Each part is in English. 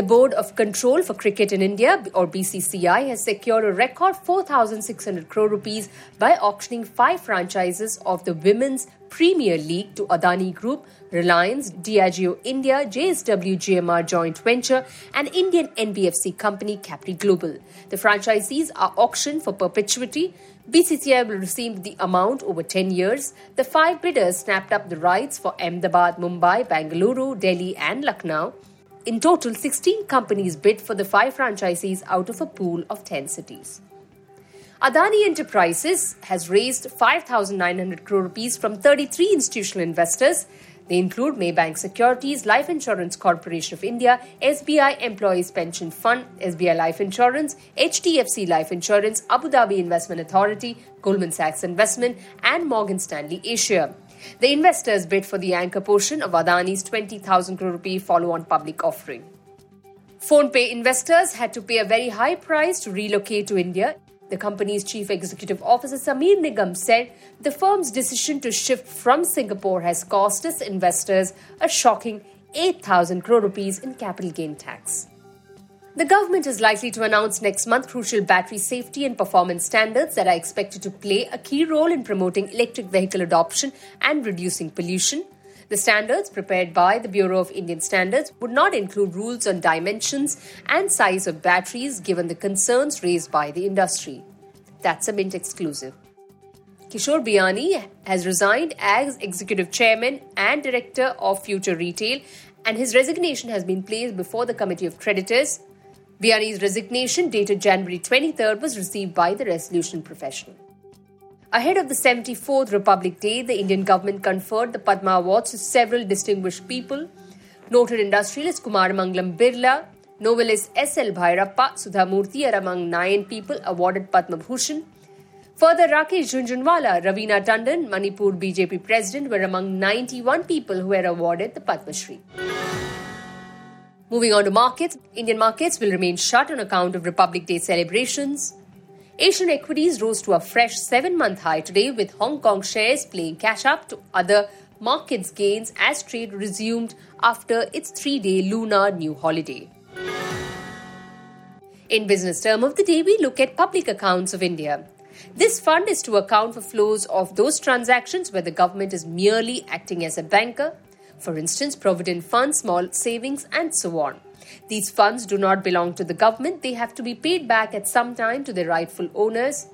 The Board of Control for Cricket in India, or BCCI, has secured a record 4,600 crore rupees by auctioning five franchises of the Women's Premier League to Adani Group, Reliance, Diageo India, JSW GMR joint venture, and Indian NBFC company Capri Global. The franchisees are auctioned for perpetuity. BCCI will receive the amount over 10 years. The five bidders snapped up the rights for Ahmedabad, Mumbai, Bangalore, Delhi, and Lucknow. In total, 16 companies bid for the five franchisees out of a pool of 10 cities. Adani Enterprises has raised 5,900 crore rupees from 33 institutional investors. They include Maybank Securities, Life Insurance Corporation of India, SBI Employees Pension Fund, SBI Life Insurance, HDFC Life Insurance, Abu Dhabi Investment Authority, Goldman Sachs Investment, and Morgan Stanley Asia. The investors bid for the anchor portion of Adani's 20,000 crore rupee follow-on public offering. PhonePe investors had to pay a very high price to relocate to India. The company's chief executive officer Sameer Nigam said the firm's decision to shift from Singapore has cost its investors a shocking 8,000 crore rupees in capital gain tax. The government is likely to announce next month crucial battery safety and performance standards that are expected to play a key role in promoting electric vehicle adoption and reducing pollution. The standards prepared by the Bureau of Indian Standards would not include rules on dimensions and size of batteries given the concerns raised by the industry. That's a Mint exclusive. Kishore Biyani has resigned as executive chairman and director of Future Retail, and his resignation has been placed before the Committee of Creditors. Biyani's resignation, dated January 23rd, was received by the resolution professional. Ahead of the 74th Republic Day, the Indian government conferred the Padma Awards to several distinguished people. Noted industrialist Kumar Mangalam Birla, novelist S.L. Bhairappa, Sudha Murty are among nine people awarded Padma Bhushan. Further, Rakesh Jhunjhunwala, Raveena Tandon, Manipur BJP president were among 91 people who were awarded the Padma Shri. Moving on to markets, Indian markets will remain shut on account of Republic Day celebrations. Asian equities rose to a fresh seven month high today, with Hong Kong shares playing catch up to other markets' gains as trade resumed after its three day lunar new holiday. In business term of the day, we look at public accounts of India. This fund is to account for flows of those transactions where the government is merely acting as a banker, for instance, provident funds, small savings, and so on. These funds do not belong to the government, they have to be paid back at some time to their rightful owners.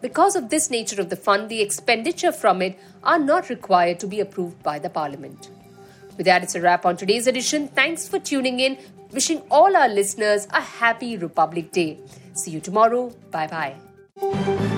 Because of this nature of the fund, the expenditure from it are not required to be approved by the Parliament. With that, it's a wrap on today's edition. Thanks for tuning in. Wishing all our listeners a happy Republic Day. See you tomorrow. Bye bye.